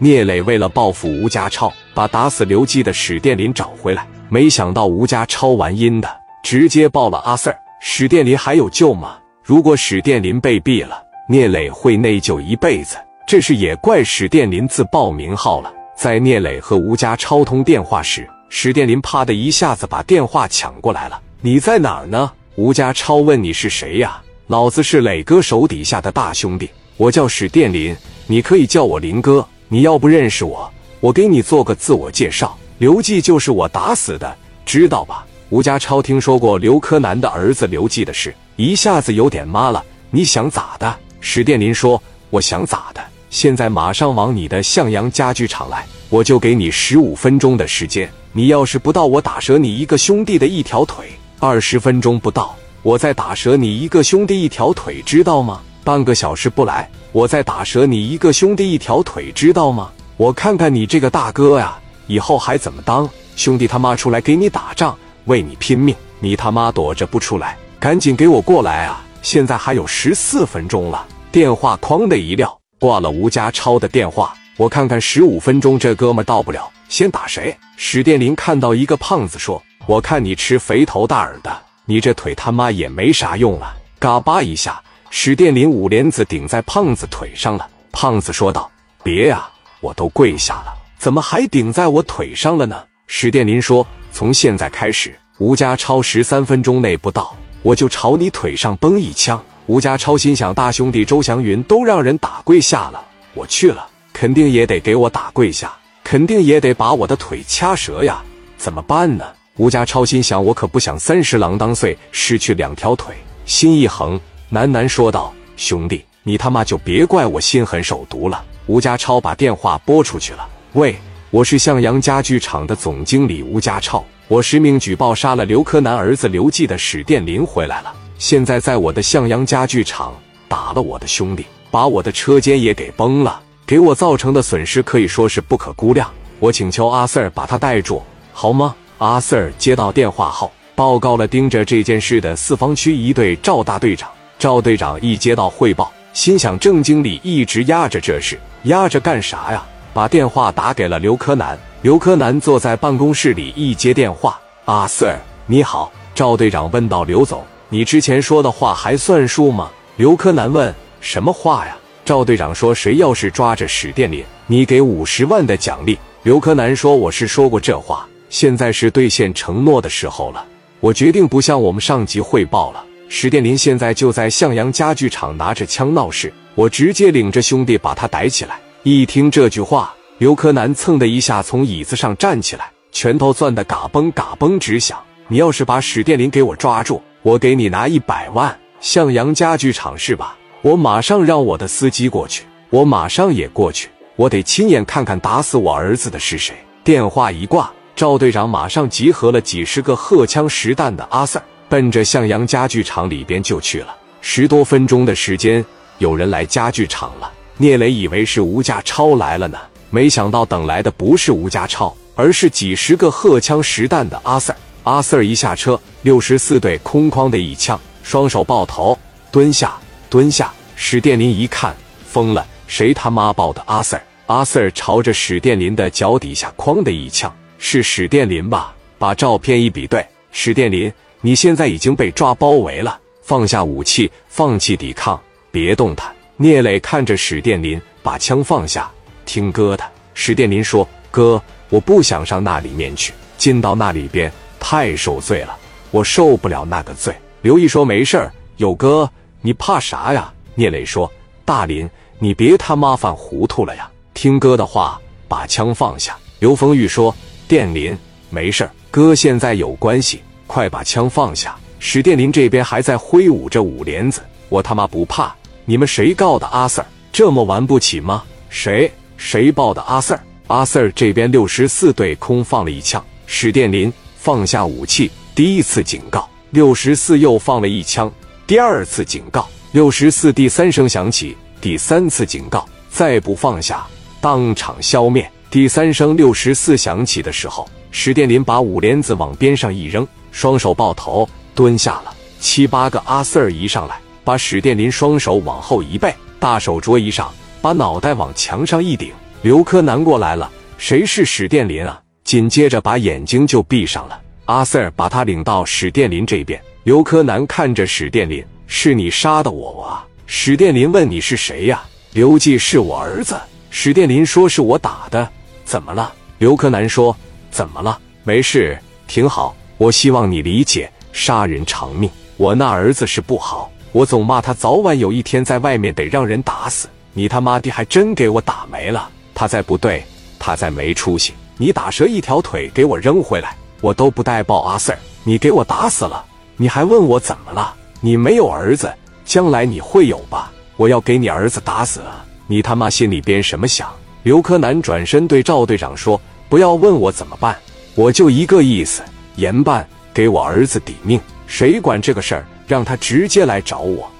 聂磊为了报复吴家超，把打死刘季的史殿林找回来，没想到吴家超玩阴的，直接报了阿 Sir。史殿林还有救吗？如果史殿林被毙了，聂磊会内疚一辈子。这是也怪史殿林自报名号了。在聂磊和吴家超通电话时，史殿林啪的一下子把电话抢过来了。你在哪儿呢？吴家超问你是谁呀？老子是磊哥手底下的大兄弟，我叫史殿林，你可以叫我林哥。你要不认识我，我给你做个自我介绍。刘季就是我打死的，知道吧？吴家超听说过刘柯南的儿子刘季的事，一下子有点妈了。你想咋的？史殿林说：“我想咋的？现在马上往你的向阳家具厂来，我就给你十五分钟的时间。你要是不到，我打折你一个兄弟的一条腿。二十分钟不到，我再打折你一个兄弟一条腿，知道吗？半个小时不来。”我再打折你一个兄弟一条腿，知道吗？我看看你这个大哥呀，以后还怎么当兄弟？他妈出来给你打仗，为你拼命，你他妈躲着不出来，赶紧给我过来啊！现在还有十四分钟了。电话哐的一撂，挂了吴家超的电话。我看看十五分钟这哥们到不了，先打谁？史殿林看到一个胖子说：“我看你吃肥头大耳的，你这腿他妈也没啥用了。”嘎巴一下。史殿林五莲子顶在胖子腿上了，胖子说道：“别呀，我都跪下了，怎么还顶在我腿上了呢？”史殿林说：“从现在开始，吴家超十三分钟内不到，我就朝你腿上崩一枪。”吴家超心想：大兄弟周祥云都让人打跪下了，我去了，肯定也得给我打跪下，肯定也得把我的腿掐折呀，怎么办呢？吴家超心想：我可不想三十郎当岁，失去两条腿。心一横。喃喃说道：“兄弟，你他妈就别怪我心狠手毒了。”吴家超把电话拨出去了。“喂，我是向阳家具厂的总经理吴家超，我实名举报杀了刘柯南儿子刘季的史殿林回来了。现在在我的向阳家具厂打了我的兄弟，把我的车间也给崩了，给我造成的损失可以说是不可估量。我请求阿 Sir 把他带住，好吗？”阿 Sir 接到电话后，报告了盯着这件事的四方区一队赵大队长。赵队长一接到汇报，心想郑经理一直压着这事，压着干啥呀？把电话打给了刘柯南。刘柯南坐在办公室里，一接电话：“阿 Sir，你好。”赵队长问道：“刘总，你之前说的话还算数吗？”刘柯南问：“什么话呀？”赵队长说：“谁要是抓着史殿林，你给五十万的奖励。”刘柯南说：“我是说过这话，现在是兑现承诺的时候了。我决定不向我们上级汇报了。”史殿林现在就在向阳家具厂拿着枪闹事，我直接领着兄弟把他逮起来。一听这句话，刘柯南蹭的一下从椅子上站起来，拳头攥得嘎嘣嘎嘣直响。你要是把史殿林给我抓住，我给你拿一百万。向阳家具厂是吧？我马上让我的司机过去，我马上也过去，我得亲眼看看打死我儿子的是谁。电话一挂，赵队长马上集合了几十个荷枪实弹的阿 Sir。奔着向阳家具厂里边就去了。十多分钟的时间，有人来家具厂了。聂磊以为是吴家超来了呢，没想到等来的不是吴家超，而是几十个荷枪实弹的阿 Sir。阿 Sir 一下车，六十四队空哐的一枪，双手抱头，蹲下，蹲下。史殿林一看，疯了，谁他妈抱的阿 Sir？阿 Sir 朝着史殿林的脚底下哐的一枪，是史殿林吧？把照片一比对，史殿林。你现在已经被抓包围了，放下武器，放弃抵抗，别动弹。聂磊看着史殿林，把枪放下，听哥的。史殿林说：“哥，我不想上那里面去，进到那里边太受罪了，我受不了那个罪。”刘毅说：“没事儿，有哥，你怕啥呀？”聂磊说：“大林，你别他妈犯糊涂了呀，听哥的话，把枪放下。”刘丰玉说：“殿林，没事儿，哥现在有关系。”快把枪放下！史殿林这边还在挥舞着五连子，我他妈不怕！你们谁告的阿 Sir？这么玩不起吗？谁谁报的阿 Sir？阿 Sir 这边六十四对空放了一枪，史殿林放下武器，第一次警告。六十四又放了一枪，第二次警告。六十四第三声响起，第三次警告，再不放下，当场消灭。第三声六十四响起的时候，史殿林把五连子往边上一扔。双手抱头蹲下了，七八个阿 Sir 一上来，把史殿林双手往后一背，大手桌一上，把脑袋往墙上一顶，刘柯南过来了，谁是史殿林啊？紧接着把眼睛就闭上了。阿 Sir 把他领到史殿林这边。刘柯南看着史殿林：“是你杀的我啊？”史殿林。问：“你是谁呀？”刘季是我儿子。史殿林。说：“是我打的。”怎么了？刘柯南说：“怎么了？没事，挺好。我希望你理解，杀人偿命。我那儿子是不好，我总骂他，早晚有一天在外面得让人打死。你他妈的还真给我打没了。他再不对，他再没出息，你打折一条腿给我扔回来，我都不带报阿 Sir。你给我打死了，你还问我怎么了？你没有儿子，将来你会有吧？我要给你儿子打死了，你他妈心里边什么想？”刘柯南转身对赵队长说：“不要问我怎么办，我就一个意思，严办，给我儿子抵命。谁管这个事儿，让他直接来找我。”